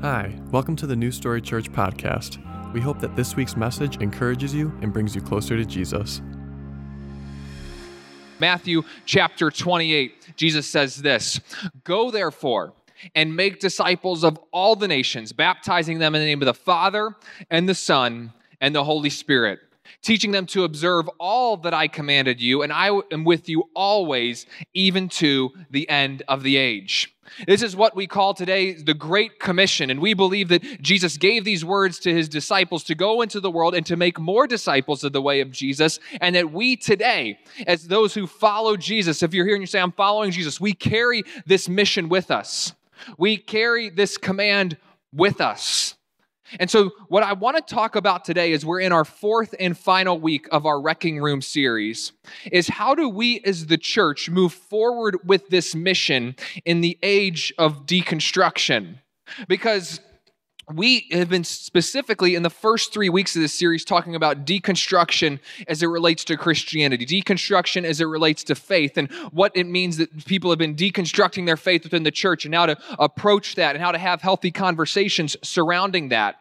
Hi, welcome to the New Story Church podcast. We hope that this week's message encourages you and brings you closer to Jesus. Matthew chapter 28, Jesus says this Go therefore and make disciples of all the nations, baptizing them in the name of the Father and the Son and the Holy Spirit, teaching them to observe all that I commanded you, and I am with you always, even to the end of the age. This is what we call today the Great Commission. And we believe that Jesus gave these words to his disciples to go into the world and to make more disciples of the way of Jesus. And that we today, as those who follow Jesus, if you're here and you say, I'm following Jesus, we carry this mission with us. We carry this command with us. And so, what I want to talk about today is we're in our fourth and final week of our Wrecking Room series. Is how do we as the church move forward with this mission in the age of deconstruction? Because we have been specifically in the first three weeks of this series talking about deconstruction as it relates to Christianity, deconstruction as it relates to faith, and what it means that people have been deconstructing their faith within the church and how to approach that and how to have healthy conversations surrounding that.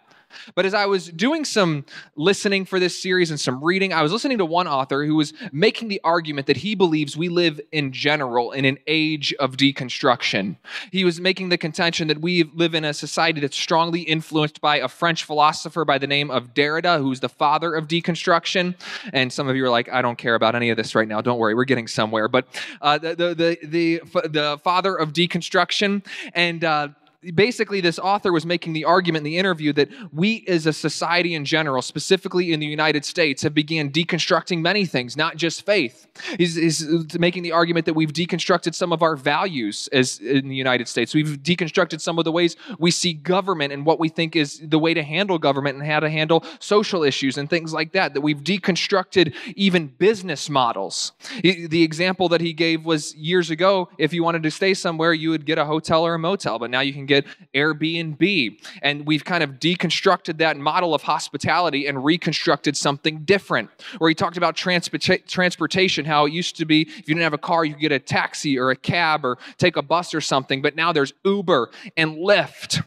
But as I was doing some listening for this series and some reading, I was listening to one author who was making the argument that he believes we live in general in an age of deconstruction. He was making the contention that we live in a society that's strongly influenced by a French philosopher by the name of Derrida, who's the father of deconstruction. And some of you are like, I don't care about any of this right now. Don't worry, we're getting somewhere. But uh, the, the, the, the, the father of deconstruction and uh, basically this author was making the argument in the interview that we as a society in general specifically in the united states have began deconstructing many things not just faith. He's, he's, making the argument that we've deconstructed some of our values as in the united states. We've deconstructed some of the ways we see government and what we think is the way to handle government and how to handle social issues and things like that that we've deconstructed even business models. The example that he gave was years ago if you wanted to stay somewhere you would get a hotel or a motel but now you can get Airbnb. And we've kind of deconstructed that model of hospitality and reconstructed something different. Where he talked about transporta- transportation, how it used to be if you didn't have a car, you could get a taxi or a cab or take a bus or something, but now there's Uber and Lyft.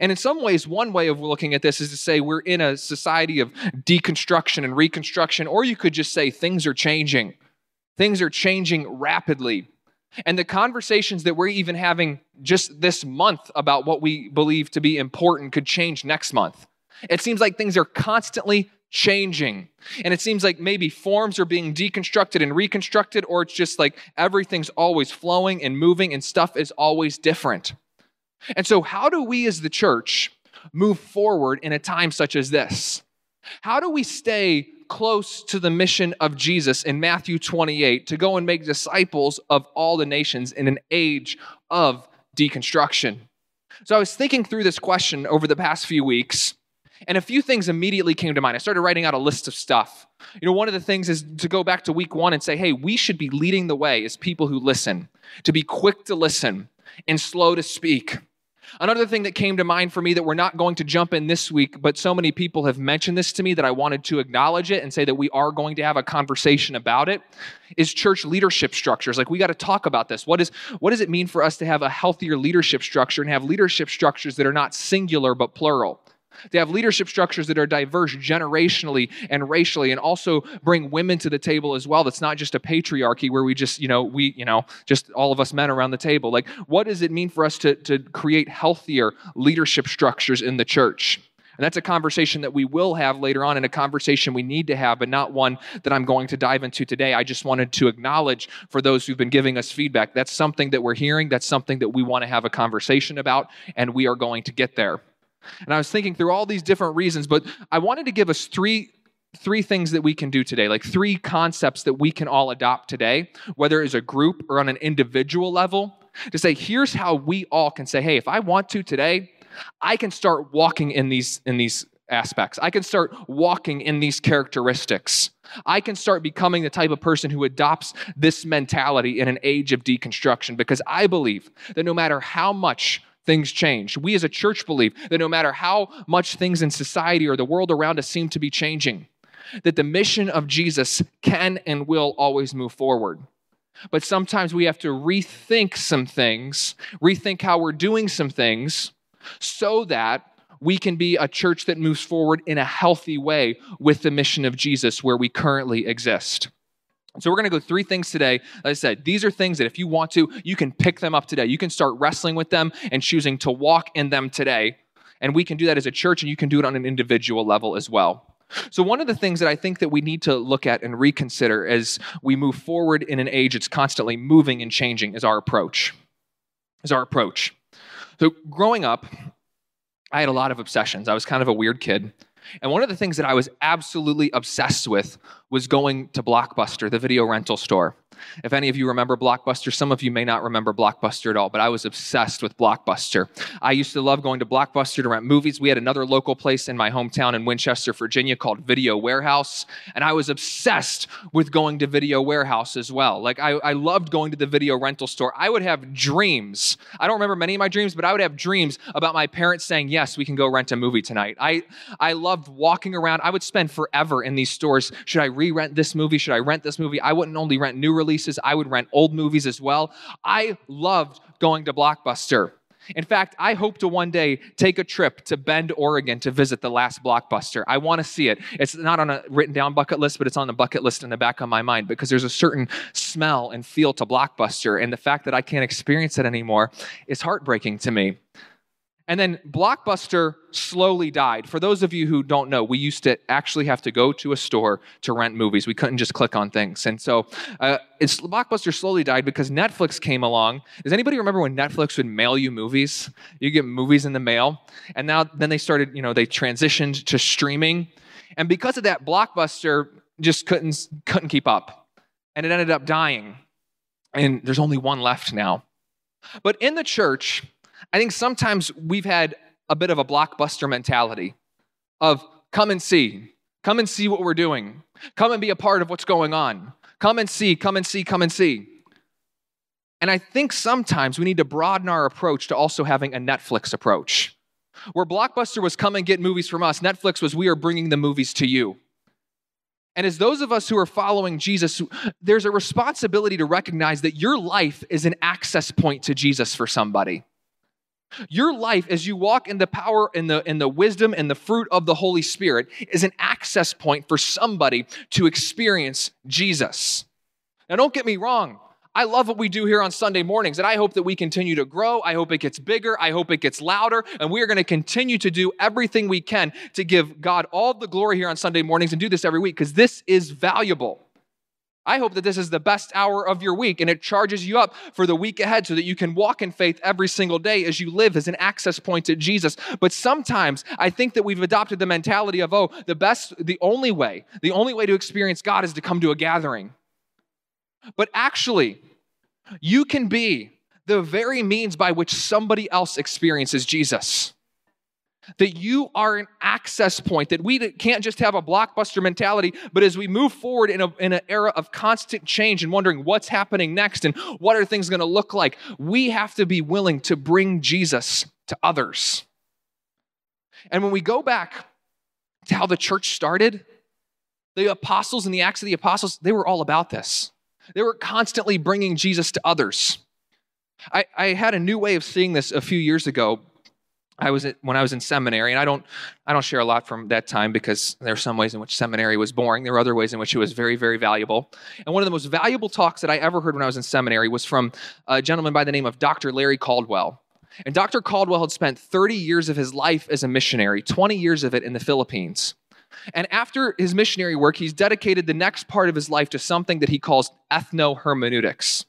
And in some ways, one way of looking at this is to say we're in a society of deconstruction and reconstruction, or you could just say things are changing. Things are changing rapidly. And the conversations that we're even having just this month about what we believe to be important could change next month. It seems like things are constantly changing. And it seems like maybe forms are being deconstructed and reconstructed, or it's just like everything's always flowing and moving and stuff is always different. And so, how do we as the church move forward in a time such as this? How do we stay close to the mission of Jesus in Matthew 28 to go and make disciples of all the nations in an age of deconstruction. So I was thinking through this question over the past few weeks, and a few things immediately came to mind. I started writing out a list of stuff. You know, one of the things is to go back to week one and say, hey, we should be leading the way as people who listen, to be quick to listen and slow to speak. Another thing that came to mind for me that we're not going to jump in this week, but so many people have mentioned this to me that I wanted to acknowledge it and say that we are going to have a conversation about it is church leadership structures. Like we got to talk about this. What is what does it mean for us to have a healthier leadership structure and have leadership structures that are not singular but plural? They have leadership structures that are diverse generationally and racially, and also bring women to the table as well. That's not just a patriarchy where we just, you know, we, you know, just all of us men around the table. Like, what does it mean for us to, to create healthier leadership structures in the church? And that's a conversation that we will have later on and a conversation we need to have, but not one that I'm going to dive into today. I just wanted to acknowledge for those who've been giving us feedback. That's something that we're hearing. That's something that we want to have a conversation about, and we are going to get there. And I was thinking through all these different reasons, but I wanted to give us three three things that we can do today, like three concepts that we can all adopt today, whether as a group or on an individual level, to say here's how we all can say, hey, if I want to today, I can start walking in these in these aspects. I can start walking in these characteristics. I can start becoming the type of person who adopts this mentality in an age of deconstruction because I believe that no matter how much things change. We as a church believe that no matter how much things in society or the world around us seem to be changing, that the mission of Jesus can and will always move forward. But sometimes we have to rethink some things, rethink how we're doing some things, so that we can be a church that moves forward in a healthy way with the mission of Jesus where we currently exist. So, we're going to go three things today. Like I said, these are things that if you want to, you can pick them up today. You can start wrestling with them and choosing to walk in them today. And we can do that as a church, and you can do it on an individual level as well. So, one of the things that I think that we need to look at and reconsider as we move forward in an age that's constantly moving and changing is our approach. Is our approach. So, growing up, I had a lot of obsessions. I was kind of a weird kid. And one of the things that I was absolutely obsessed with was going to Blockbuster, the video rental store. If any of you remember Blockbuster, some of you may not remember Blockbuster at all, but I was obsessed with Blockbuster. I used to love going to Blockbuster to rent movies. We had another local place in my hometown in Winchester, Virginia called Video Warehouse, and I was obsessed with going to Video Warehouse as well. Like, I, I loved going to the video rental store. I would have dreams. I don't remember many of my dreams, but I would have dreams about my parents saying, Yes, we can go rent a movie tonight. I, I loved walking around. I would spend forever in these stores. Should I re rent this movie? Should I rent this movie? I wouldn't only rent new releases releases. I would rent old movies as well. I loved going to Blockbuster. In fact, I hope to one day take a trip to Bend, Oregon to visit the last Blockbuster. I want to see it. It's not on a written down bucket list, but it's on the bucket list in the back of my mind because there's a certain smell and feel to Blockbuster. And the fact that I can't experience it anymore is heartbreaking to me. And then Blockbuster slowly died. For those of you who don't know, we used to actually have to go to a store to rent movies. We couldn't just click on things. And so uh, it's, Blockbuster slowly died because Netflix came along. Does anybody remember when Netflix would mail you movies? You get movies in the mail. And now then they started, you know, they transitioned to streaming. And because of that, Blockbuster just couldn't, couldn't keep up. And it ended up dying. And there's only one left now. But in the church, I think sometimes we've had a bit of a blockbuster mentality of come and see, come and see what we're doing, come and be a part of what's going on, come and see, come and see, come and see. And I think sometimes we need to broaden our approach to also having a Netflix approach. Where Blockbuster was come and get movies from us, Netflix was we are bringing the movies to you. And as those of us who are following Jesus, there's a responsibility to recognize that your life is an access point to Jesus for somebody. Your life, as you walk in the power and the, and the wisdom and the fruit of the Holy Spirit, is an access point for somebody to experience Jesus. Now, don't get me wrong. I love what we do here on Sunday mornings, and I hope that we continue to grow. I hope it gets bigger. I hope it gets louder. And we are going to continue to do everything we can to give God all the glory here on Sunday mornings and do this every week because this is valuable. I hope that this is the best hour of your week and it charges you up for the week ahead so that you can walk in faith every single day as you live as an access point to Jesus. But sometimes I think that we've adopted the mentality of, oh, the best, the only way, the only way to experience God is to come to a gathering. But actually, you can be the very means by which somebody else experiences Jesus that you are an access point, that we can't just have a blockbuster mentality, but as we move forward in, a, in an era of constant change and wondering what's happening next and what are things going to look like, we have to be willing to bring Jesus to others. And when we go back to how the church started, the apostles and the Acts of the Apostles, they were all about this. They were constantly bringing Jesus to others. I, I had a new way of seeing this a few years ago I was at, when I was in seminary, and I don't I don't share a lot from that time because there are some ways in which seminary was boring. There were other ways in which it was very very valuable. And one of the most valuable talks that I ever heard when I was in seminary was from a gentleman by the name of Dr. Larry Caldwell. And Dr. Caldwell had spent 30 years of his life as a missionary, 20 years of it in the Philippines. And after his missionary work, he's dedicated the next part of his life to something that he calls ethno hermeneutics.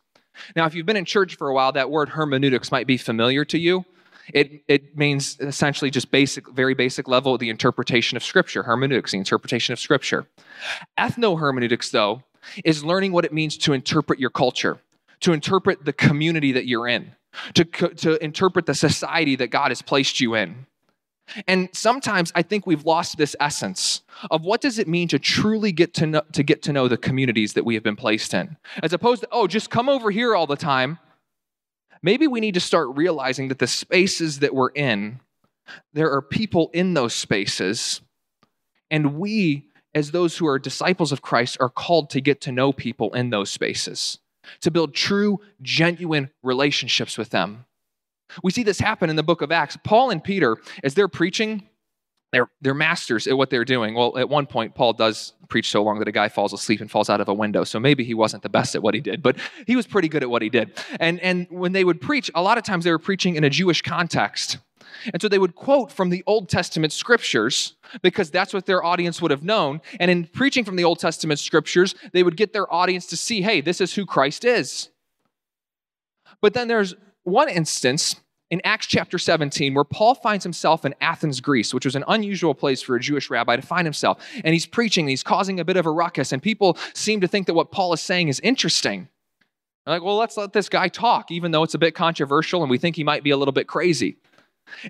Now, if you've been in church for a while, that word hermeneutics might be familiar to you. It, it means essentially just basic, very basic level, the interpretation of Scripture, hermeneutics, the interpretation of Scripture. Ethno-hermeneutics, though, is learning what it means to interpret your culture, to interpret the community that you're in, to, to interpret the society that God has placed you in. And sometimes I think we've lost this essence of what does it mean to truly get to know, to get to know the communities that we have been placed in. As opposed to, oh, just come over here all the time maybe we need to start realizing that the spaces that we're in, there are people in those spaces, and we, as those who are disciples of Christ, are called to get to know people in those spaces, to build true, genuine relationships with them. We see this happen in the book of Acts. Paul and Peter, as they're preaching, they're, they're masters at what they're doing. Well, at one point, Paul does preach so long that a guy falls asleep and falls out of a window. So maybe he wasn't the best at what he did, but he was pretty good at what he did. And, and when they would preach, a lot of times they were preaching in a Jewish context. And so they would quote from the Old Testament scriptures because that's what their audience would have known. And in preaching from the Old Testament scriptures, they would get their audience to see, hey, this is who Christ is. But then there's one instance in Acts chapter 17 where Paul finds himself in Athens, Greece, which was an unusual place for a Jewish rabbi to find himself. And he's preaching, and he's causing a bit of a ruckus, and people seem to think that what Paul is saying is interesting. They're like, well, let's let this guy talk, even though it's a bit controversial and we think he might be a little bit crazy.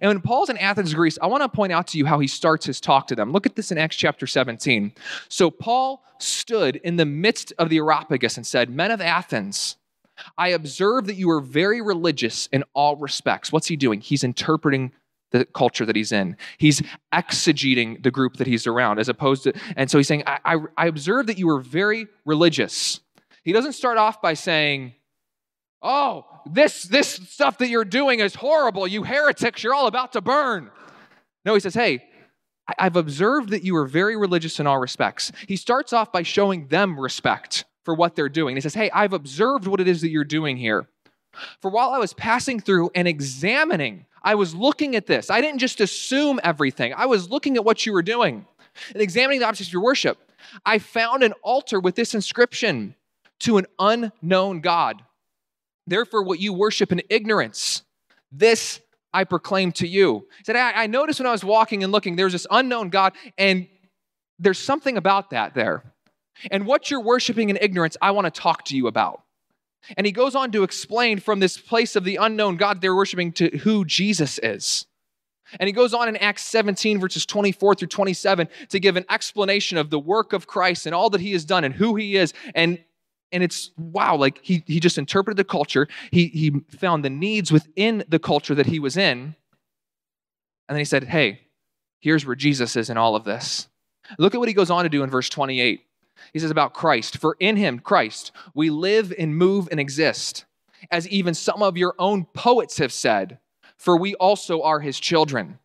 And when Paul's in Athens, Greece, I want to point out to you how he starts his talk to them. Look at this in Acts chapter 17. So Paul stood in the midst of the Areopagus and said, Men of Athens, I observe that you are very religious in all respects. What's he doing? He's interpreting the culture that he's in. He's exegeting the group that he's around, as opposed to, and so he's saying, I, I, I observe that you are very religious. He doesn't start off by saying, Oh, this, this stuff that you're doing is horrible. You heretics, you're all about to burn. No, he says, Hey, I've observed that you are very religious in all respects. He starts off by showing them respect for what they're doing. He says, Hey, I've observed what it is that you're doing here. For while I was passing through and examining, I was looking at this. I didn't just assume everything, I was looking at what you were doing and examining the objects of your worship. I found an altar with this inscription to an unknown God. Therefore, what you worship in ignorance, this I proclaim to you. He said, I, I noticed when I was walking and looking, there's this unknown God, and there's something about that there. And what you're worshiping in ignorance, I want to talk to you about. And he goes on to explain from this place of the unknown God they're worshiping to who Jesus is. And he goes on in Acts 17, verses 24 through 27, to give an explanation of the work of Christ and all that he has done and who he is. And, and it's wow, like he, he just interpreted the culture. He, he found the needs within the culture that he was in. And then he said, Hey, here's where Jesus is in all of this. Look at what he goes on to do in verse 28. He says about Christ, for in him, Christ, we live and move and exist, as even some of your own poets have said, for we also are his children.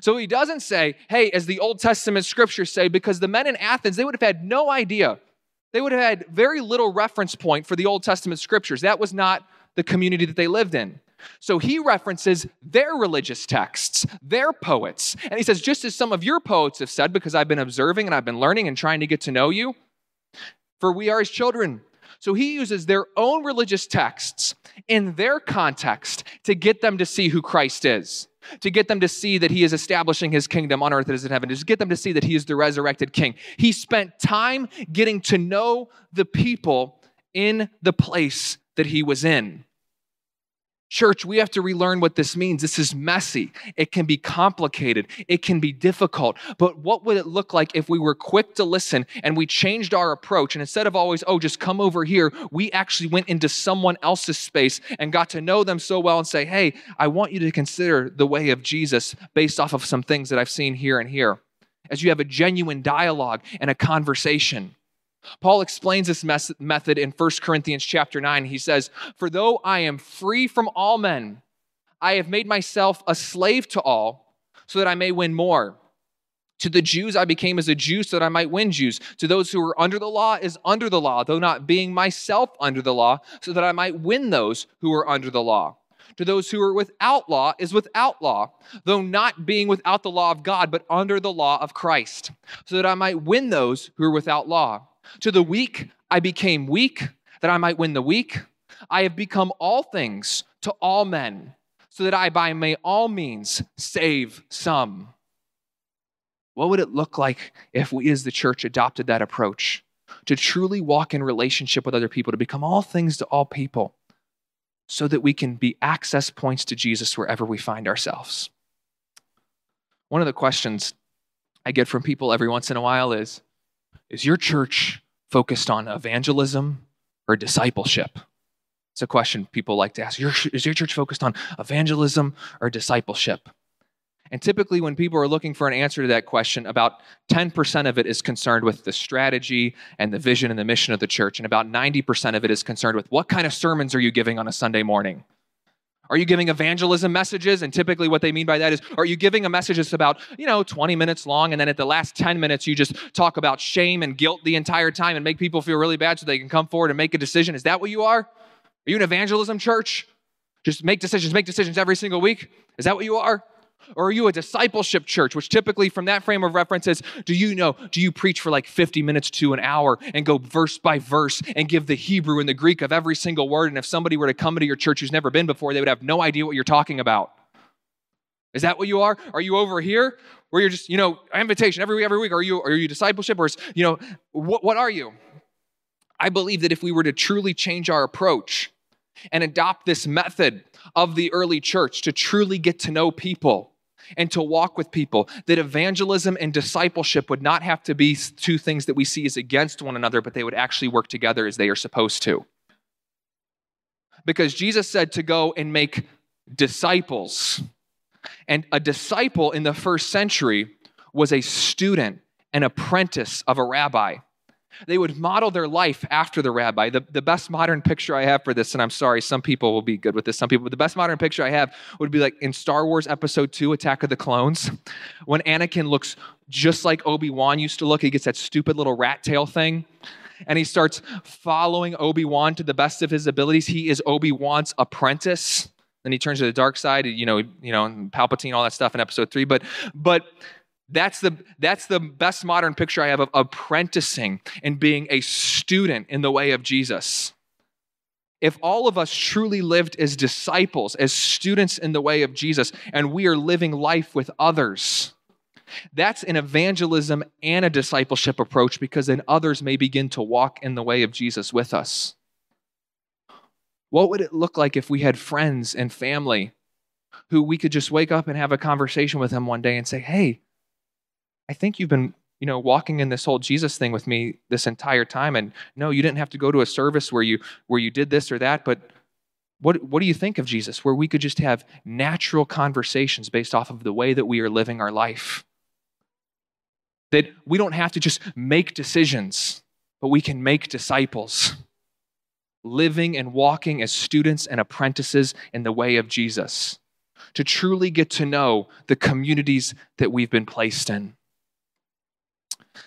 So he doesn't say, hey, as the Old Testament scriptures say, because the men in Athens, they would have had no idea. They would have had very little reference point for the Old Testament scriptures. That was not the community that they lived in. So he references their religious texts, their poets. And he says, just as some of your poets have said, because I've been observing and I've been learning and trying to get to know you, for we are his children. So he uses their own religious texts in their context to get them to see who Christ is, to get them to see that he is establishing his kingdom on earth as in heaven, to get them to see that he is the resurrected king. He spent time getting to know the people in the place that he was in. Church, we have to relearn what this means. This is messy. It can be complicated. It can be difficult. But what would it look like if we were quick to listen and we changed our approach? And instead of always, oh, just come over here, we actually went into someone else's space and got to know them so well and say, hey, I want you to consider the way of Jesus based off of some things that I've seen here and here. As you have a genuine dialogue and a conversation. Paul explains this method in 1 Corinthians chapter 9. He says, For though I am free from all men, I have made myself a slave to all, so that I may win more. To the Jews, I became as a Jew so that I might win Jews. To those who are under the law, is under the law, though not being myself under the law, so that I might win those who are under the law. To those who are without law, is without law, though not being without the law of God, but under the law of Christ, so that I might win those who are without law. To the weak, I became weak that I might win the weak. I have become all things to all men, so that I by may all means save some. What would it look like if we as the church adopted that approach to truly walk in relationship with other people, to become all things to all people, so that we can be access points to Jesus wherever we find ourselves? One of the questions I get from people every once in a while is is your church focused on evangelism or discipleship? It's a question people like to ask. Is your church focused on evangelism or discipleship? And typically, when people are looking for an answer to that question, about 10% of it is concerned with the strategy and the vision and the mission of the church. And about 90% of it is concerned with what kind of sermons are you giving on a Sunday morning? Are you giving evangelism messages? And typically, what they mean by that is, are you giving a message that's about, you know, 20 minutes long, and then at the last 10 minutes, you just talk about shame and guilt the entire time and make people feel really bad so they can come forward and make a decision? Is that what you are? Are you an evangelism church? Just make decisions, make decisions every single week? Is that what you are? Or are you a discipleship church, which typically, from that frame of reference, is do you know, do you preach for like 50 minutes to an hour and go verse by verse and give the Hebrew and the Greek of every single word? And if somebody were to come into your church who's never been before, they would have no idea what you're talking about. Is that what you are? Are you over here where you're just, you know, invitation every week, every week? Are you, are you discipleship or, is, you know, what, what are you? I believe that if we were to truly change our approach and adopt this method of the early church to truly get to know people, and to walk with people, that evangelism and discipleship would not have to be two things that we see as against one another, but they would actually work together as they are supposed to. Because Jesus said to go and make disciples. And a disciple in the first century was a student, an apprentice of a rabbi. They would model their life after the rabbi. The, the best modern picture I have for this, and I'm sorry, some people will be good with this, some people, but the best modern picture I have would be like in Star Wars Episode 2, Attack of the Clones, when Anakin looks just like Obi Wan used to look. He gets that stupid little rat tail thing. And he starts following Obi Wan to the best of his abilities. He is Obi Wan's apprentice. Then he turns to the dark side, you know, you know, Palpatine, all that stuff in episode three. But but that's the, that's the best modern picture I have of apprenticing and being a student in the way of Jesus. If all of us truly lived as disciples, as students in the way of Jesus, and we are living life with others, that's an evangelism and a discipleship approach because then others may begin to walk in the way of Jesus with us. What would it look like if we had friends and family who we could just wake up and have a conversation with them one day and say, hey, I think you've been, you know, walking in this whole Jesus thing with me this entire time. And no, you didn't have to go to a service where you where you did this or that, but what, what do you think of Jesus? Where we could just have natural conversations based off of the way that we are living our life. That we don't have to just make decisions, but we can make disciples, living and walking as students and apprentices in the way of Jesus, to truly get to know the communities that we've been placed in.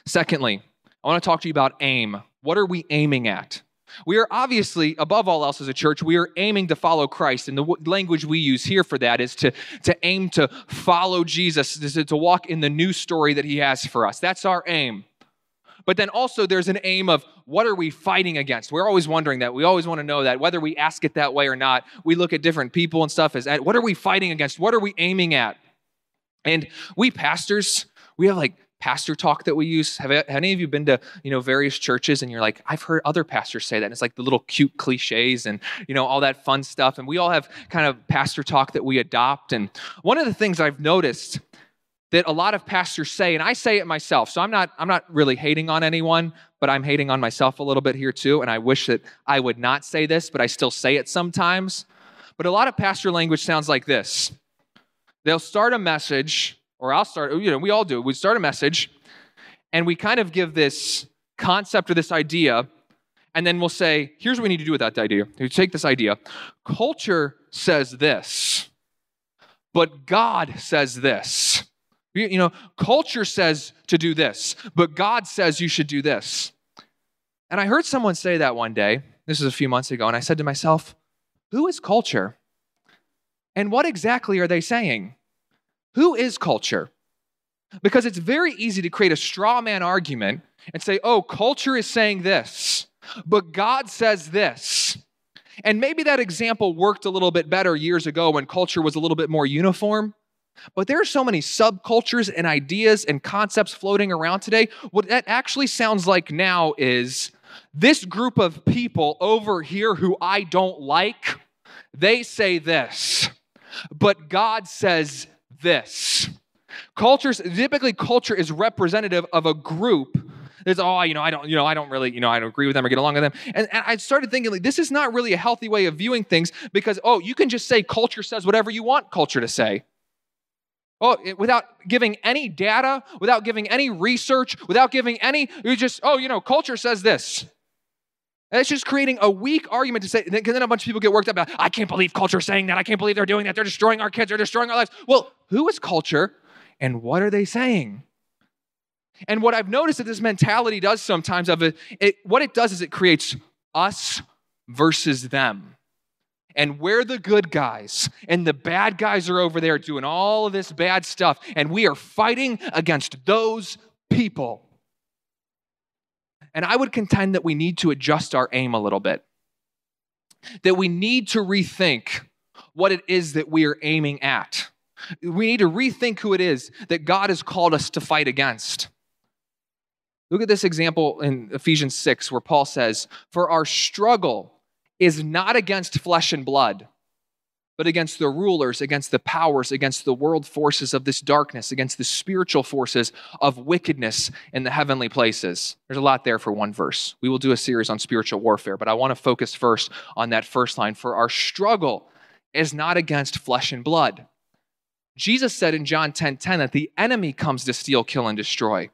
Secondly, I want to talk to you about aim. What are we aiming at? We are obviously, above all else as a church, we are aiming to follow Christ. And the w- language we use here for that is to, to aim to follow Jesus, to, to walk in the new story that he has for us. That's our aim. But then also there's an aim of what are we fighting against? We're always wondering that. We always want to know that, whether we ask it that way or not. We look at different people and stuff as what are we fighting against? What are we aiming at? And we pastors, we have like pastor talk that we use? Have, any of you been to you know various churches and you're like i've heard other pastors say that and it's like the little cute cliches and you know all that fun stuff and we all have kind of pastor talk that we adopt and one of the things i've noticed that a lot of pastors say and i say it myself so i'm not i'm not really hating on anyone but i'm hating on myself a little bit here too and i wish that i would not say this but i still say it sometimes but a lot of pastor language sounds like this. They'll start a message or I'll start, you know, we all do. We start a message and we kind of give this concept or this idea, and then we'll say, here's what we need to do with that idea. You take this idea. Culture says this, but God says this. You know, culture says to do this, but God says you should do this. And I heard someone say that one day. This is a few months ago, and I said to myself, who is culture? And what exactly are they saying? Who is culture? Because it's very easy to create a straw man argument and say, oh, culture is saying this, but God says this. And maybe that example worked a little bit better years ago when culture was a little bit more uniform. But there are so many subcultures and ideas and concepts floating around today. What that actually sounds like now is this group of people over here who I don't like, they say this, but God says this. Cultures, typically culture is representative of a group there's oh you know i don't you know i don't really you know i don't agree with them or get along with them and, and, i started thinking like this is not really a healthy way of viewing things because oh you can just say culture says whatever you want culture to say oh it, without giving any data without giving any research without giving any you just oh you know culture says this And it's just creating a weak argument to say, because then a bunch of people get worked up about, I can't believe culture saying that. I can't believe they're doing that. They're destroying our kids. They're destroying our lives. Well, who is culture and what are they saying? And what I've noticed that this mentality does sometimes of it, it what it does is it creates us versus them. And we're the good guys, and the bad guys are over there doing all of this bad stuff, and we are fighting against those people. And I would contend that we need to adjust our aim a little bit, that we need to rethink what it is that we are aiming at. We need to rethink who it is that God has called us to fight against. Look at this example in Ephesians 6, where Paul says, For our struggle is not against flesh and blood, but against the rulers, against the powers, against the world forces of this darkness, against the spiritual forces of wickedness in the heavenly places. There's a lot there for one verse. We will do a series on spiritual warfare, but I want to focus first on that first line. For our struggle is not against flesh and blood. Jesus said in John 10:10 10, 10, that the enemy comes to steal, kill, and destroy.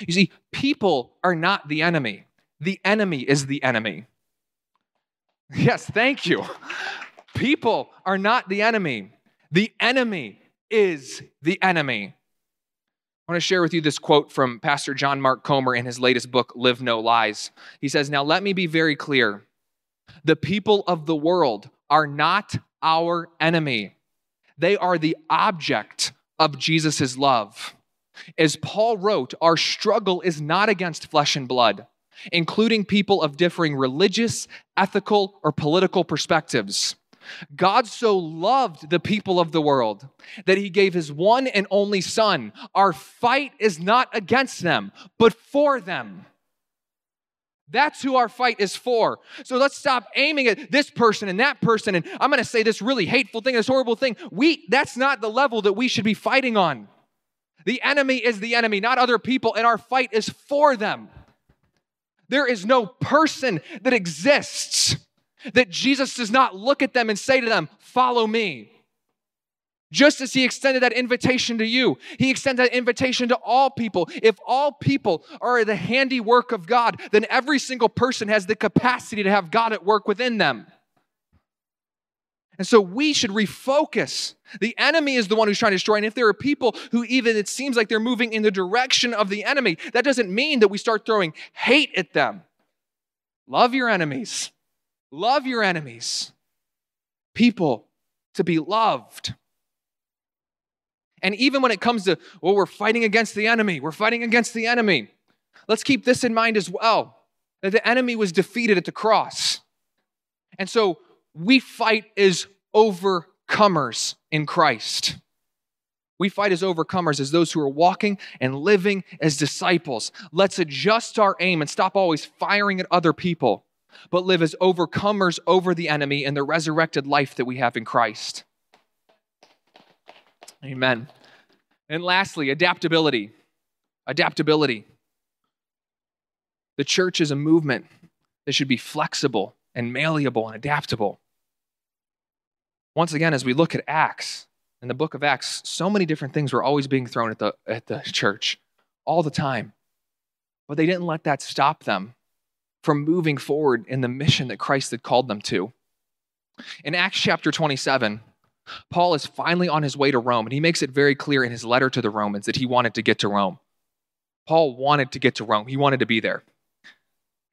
You see, people are not the enemy. The enemy is the enemy. Yes, thank you. People are not the enemy. The enemy is the enemy. I want to share with you this quote from Pastor John Mark Comer in his latest book, Live No Lies. He says, Now let me be very clear. The people of the world are not our enemy, they are the object of Jesus' love. As Paul wrote, our struggle is not against flesh and blood, including people of differing religious, ethical, or political perspectives. God so loved the people of the world that he gave his one and only Son. Our fight is not against them, but for them. That's who our fight is for. So let's stop aiming at this person and that person and I'm going to say this really hateful thing, this horrible thing. We that's not the level that we should be fighting on. The enemy is the enemy, not other people, and our fight is for them. There is no person that exists that Jesus does not look at them and say to them, Follow me. Just as he extended that invitation to you, he extended that invitation to all people. If all people are the handiwork of God, then every single person has the capacity to have God at work within them. And so we should refocus. The enemy is the one who's trying to destroy. And if there are people who even it seems like they're moving in the direction of the enemy, that doesn't mean that we start throwing hate at them. Love your enemies. Love your enemies. People to be loved. And even when it comes to, well, we're fighting against the enemy, we're fighting against the enemy. Let's keep this in mind as well that the enemy was defeated at the cross. And so we fight as overcomers in Christ. We fight as overcomers, as those who are walking and living as disciples. Let's adjust our aim and stop always firing at other people, but live as overcomers over the enemy in the resurrected life that we have in Christ. Amen. And lastly, adaptability. Adaptability. The church is a movement that should be flexible and malleable and adaptable. Once again, as we look at Acts, in the book of Acts, so many different things were always being thrown at the, at the church all the time. But they didn't let that stop them from moving forward in the mission that Christ had called them to. In Acts chapter 27, Paul is finally on his way to Rome, and he makes it very clear in his letter to the Romans that he wanted to get to Rome. Paul wanted to get to Rome, he wanted to be there.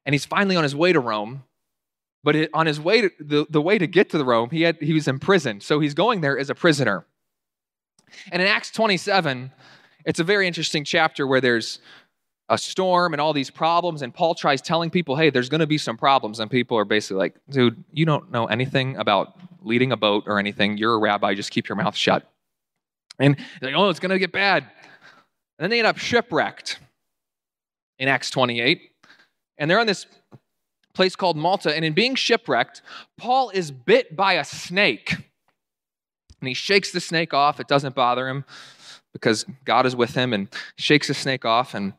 And he's finally on his way to Rome, but it, on his way to the, the way to get to the Rome, he had he was in prison. So he's going there as a prisoner. And in Acts 27, it's a very interesting chapter where there's a storm and all these problems, and Paul tries telling people, hey, there's gonna be some problems. And people are basically like, dude, you don't know anything about leading a boat or anything. You're a rabbi, just keep your mouth shut. And like, oh, it's gonna get bad. And then they end up shipwrecked in Acts 28. And they're on this place called Malta. And in being shipwrecked, Paul is bit by a snake. And he shakes the snake off. It doesn't bother him because God is with him and shakes the snake off. And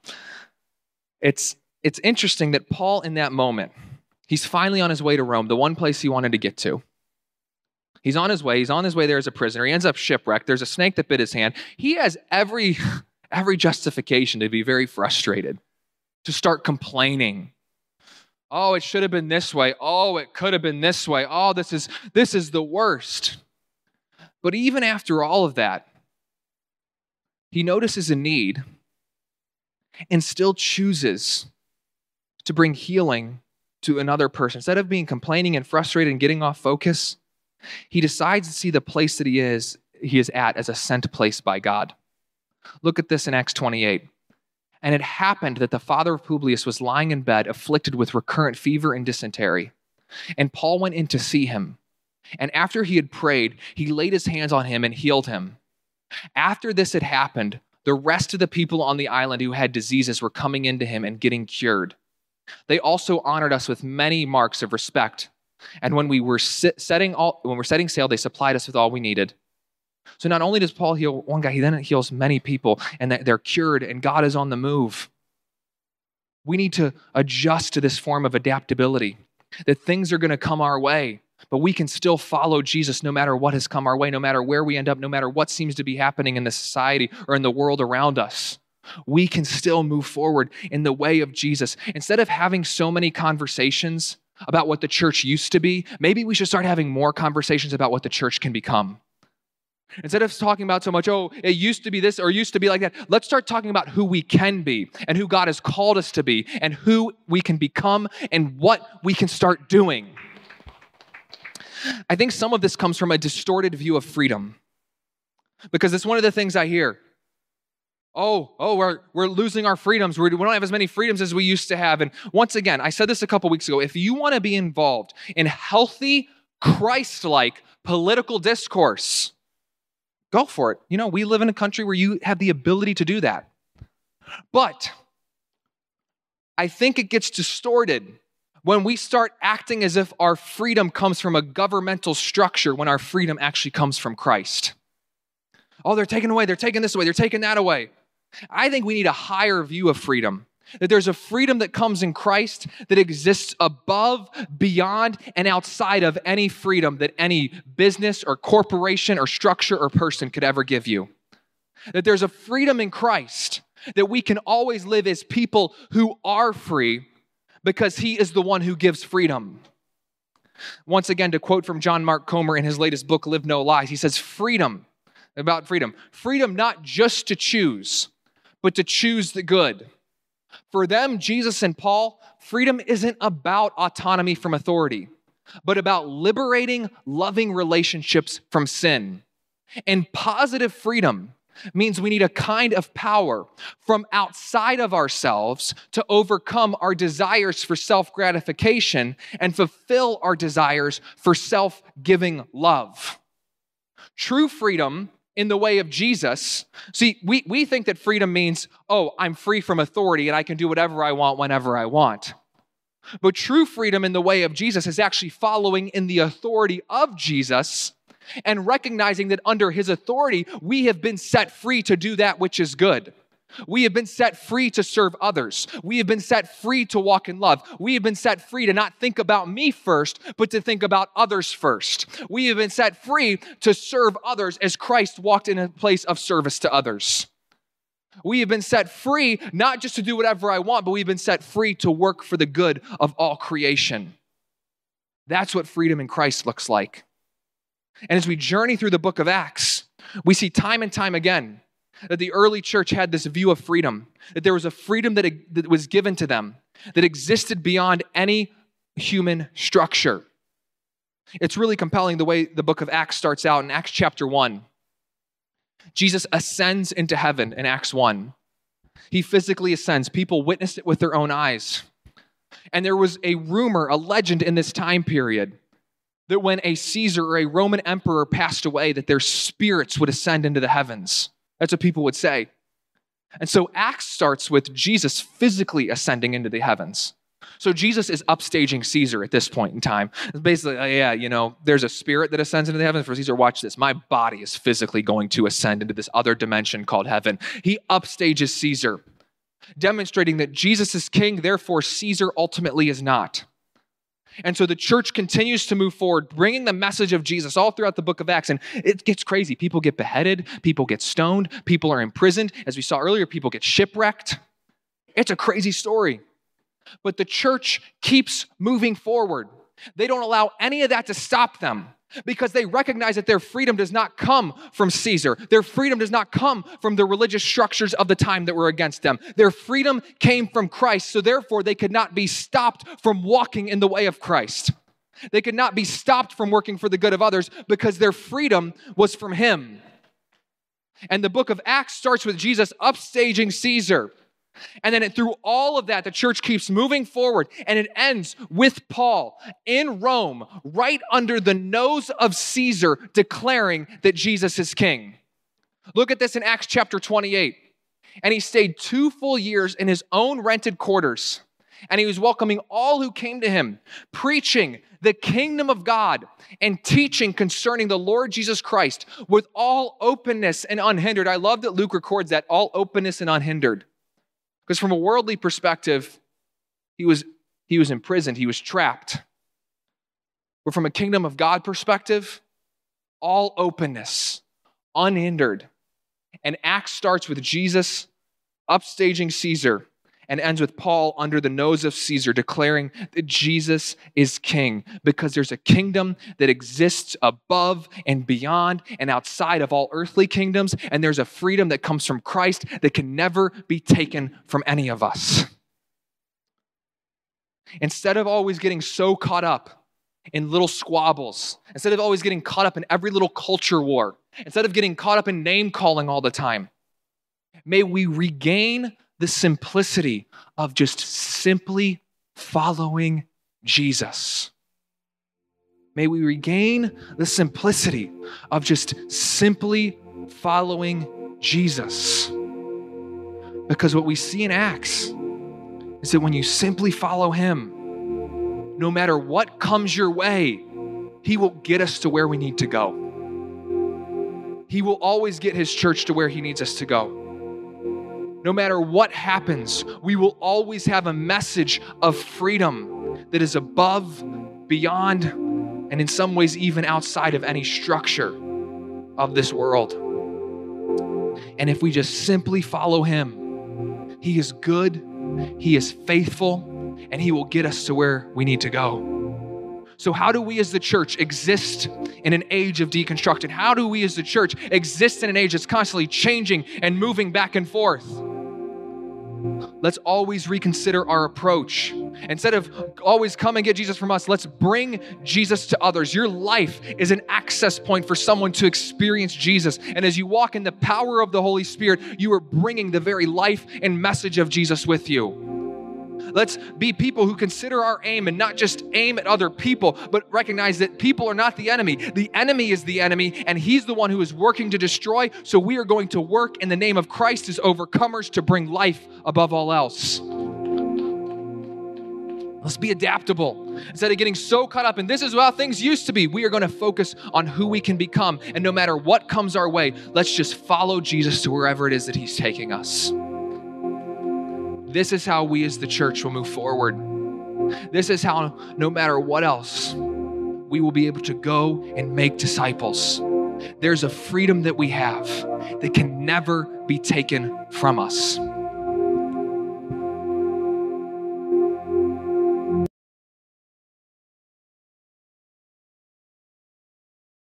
it's, it's interesting that Paul, in that moment, he's finally on his way to Rome, the one place he wanted to get to. He's on his way. He's on his way there as a prisoner. He ends up shipwrecked. There's a snake that bit his hand. He has every, every justification to be very frustrated, to start complaining, Oh, it should have been this way. Oh, it could have been this way. Oh, this is this is the worst. But even after all of that, he notices a need and still chooses to bring healing to another person. Instead of being complaining and frustrated and getting off focus, he decides to see the place that he is he is at as a sent place by God. Look at this in Acts 28. And it happened that the father of Publius was lying in bed, afflicted with recurrent fever and dysentery. And Paul went in to see him. And after he had prayed, he laid his hands on him and healed him. After this had happened, the rest of the people on the island who had diseases were coming into him and getting cured. They also honored us with many marks of respect. And when we were setting all, when we're setting sail, they supplied us with all we needed. So not only does Paul heal one guy, he then heals many people, and they're cured, and God is on the move. We need to adjust to this form of adaptability. That things are going to come our way, but we can still follow Jesus no matter what has come our way, no matter where we end up, no matter what seems to be happening in the society or in the world around us. We can still move forward in the way of Jesus. Instead of having so many conversations about what the church used to be, maybe we should start having more conversations about what the church can become. Instead of talking about so much, oh, it used to be this or used to be like that, let's start talking about who we can be and who God has called us to be and who we can become and what we can start doing. I think some of this comes from a distorted view of freedom because it's one of the things I hear. Oh, oh, we're, we're losing our freedoms. We're, we don't have as many freedoms as we used to have. And once again, I said this a couple weeks ago. If you want to be involved in healthy, Christ like political discourse, Go for it. You know, we live in a country where you have the ability to do that. But I think it gets distorted when we start acting as if our freedom comes from a governmental structure when our freedom actually comes from Christ. Oh, they're taking away, they're taking this away, they're taking that away. I think we need a higher view of freedom that there's a freedom that comes in Christ that exists above, beyond, and outside of any freedom that any business or corporation or structure or person could ever give you. That there's a freedom in Christ that we can always live as people who are free because He is the one who gives freedom. Once again, to quote from John Mark Comer in his latest book, Live No Lies, he says, Freedom, about freedom, freedom not just to choose, but to choose the good for them, Jesus and Paul, freedom isn't about autonomy from authority, but about liberating, loving relationships from sin. And positive freedom means we need a kind of power from outside of ourselves to overcome our desires for self gratification and fulfill our desires for self giving love. True freedom in the way of Jesus. See, we, we think that freedom means, oh, I'm free from authority and I can do whatever I want whenever I want. But true freedom in the way of Jesus is actually following in the authority of Jesus and recognizing that under his authority, we have been set free to do that which is good. We have been set free to serve others. We have been set free to walk in love. We have been set free to not think about me first, but to think about others first. We have been set free to serve others as Christ walked in a place of service to others. We have been set free not just to do whatever I want, but we've been set free to work for the good of all creation. That's what freedom in Christ looks like. And as we journey through the book of Acts, we see time and time again that the early church had this view of freedom, that there was a freedom that, that was given to them that existed beyond any human structure. It's really compelling the way the book of Acts starts out in Acts chapter 1. Jesus ascends into heaven in Acts 1. He physically ascends. People witnessed it with their own eyes. And there was a rumor, a legend in this time period that when a Caesar or a Roman emperor passed away that their spirits would ascend into the heavens. That's what people would say. And so Acts starts with Jesus physically ascending into the heavens. So Jesus is upstaging Caesar at this point in time. It's basically, uh, yeah, you know, there's a spirit that ascends into the heavens. For Caesar, watch this. My body is physically going to ascend into this other dimension called heaven. He upstages Caesar, demonstrating that Jesus is king, therefore Caesar ultimately is not. And so the church continues to move forward, bringing the message of Jesus all throughout the book of Acts. And it gets crazy. People get beheaded, people get stoned, people are imprisoned. As we saw earlier, people get shipwrecked. It's a crazy story. But the church keeps moving forward. They don't allow any of that to stop them because they recognize that their freedom does not come from Caesar. Their freedom does not come from the religious structures of the time that were against them. Their freedom came from Christ, so therefore they could not be stopped from walking in the way of Christ. They could not be stopped from working for the good of others because their freedom was from Him. And the book of Acts starts with Jesus upstaging Caesar. And then it, through all of that, the church keeps moving forward and it ends with Paul in Rome, right under the nose of Caesar, declaring that Jesus is king. Look at this in Acts chapter 28. And he stayed two full years in his own rented quarters. And he was welcoming all who came to him, preaching the kingdom of God and teaching concerning the Lord Jesus Christ with all openness and unhindered. I love that Luke records that all openness and unhindered. Because from a worldly perspective, he was, he was imprisoned, he was trapped. But from a kingdom of God perspective, all openness, unhindered. And Acts starts with Jesus upstaging Caesar and ends with Paul under the nose of Caesar declaring that Jesus is king because there's a kingdom that exists above and beyond and outside of all earthly kingdoms, and there's a freedom that comes from Christ that can never be taken from any of us. Instead of always getting so caught up in little squabbles, instead of always getting caught up in every little culture war, instead of getting caught up in name calling all the time, may we regain the simplicity of just simply following Jesus. May we regain the simplicity of just simply following Jesus. Because what we see in Acts is that when you simply follow Him, no matter what comes your way, He will get us to where we need to go. He will always get His church to where He needs us to go no matter what happens, we will always have a message of freedom that is above, beyond, and in some ways, even outside of any structure of this world. And if we just simply follow Him, He is good, He is faithful, and He will get us to where we need to go. So, how do we as the church exist in an age of deconstruction? How do we as the church exist in an age that's constantly changing and moving back and forth? Let's always reconsider our approach. Instead of always come and get Jesus from us, let's bring Jesus to others. Your life is an access point for someone to experience Jesus. And as you walk in the power of the Holy Spirit, you are bringing the very life and message of Jesus with you. Let's be people who consider our aim and not just aim at other people, but recognize that people are not the enemy. The enemy is the enemy, and he's the one who is working to destroy. So we are going to work in the name of Christ as overcomers to bring life above all else. Let's be adaptable. Instead of getting so caught up in this is how things used to be, we are going to focus on who we can become. And no matter what comes our way, let's just follow Jesus to wherever it is that He's taking us. This is how we as the church will move forward. This is how, no matter what else, we will be able to go and make disciples. There's a freedom that we have that can never be taken from us.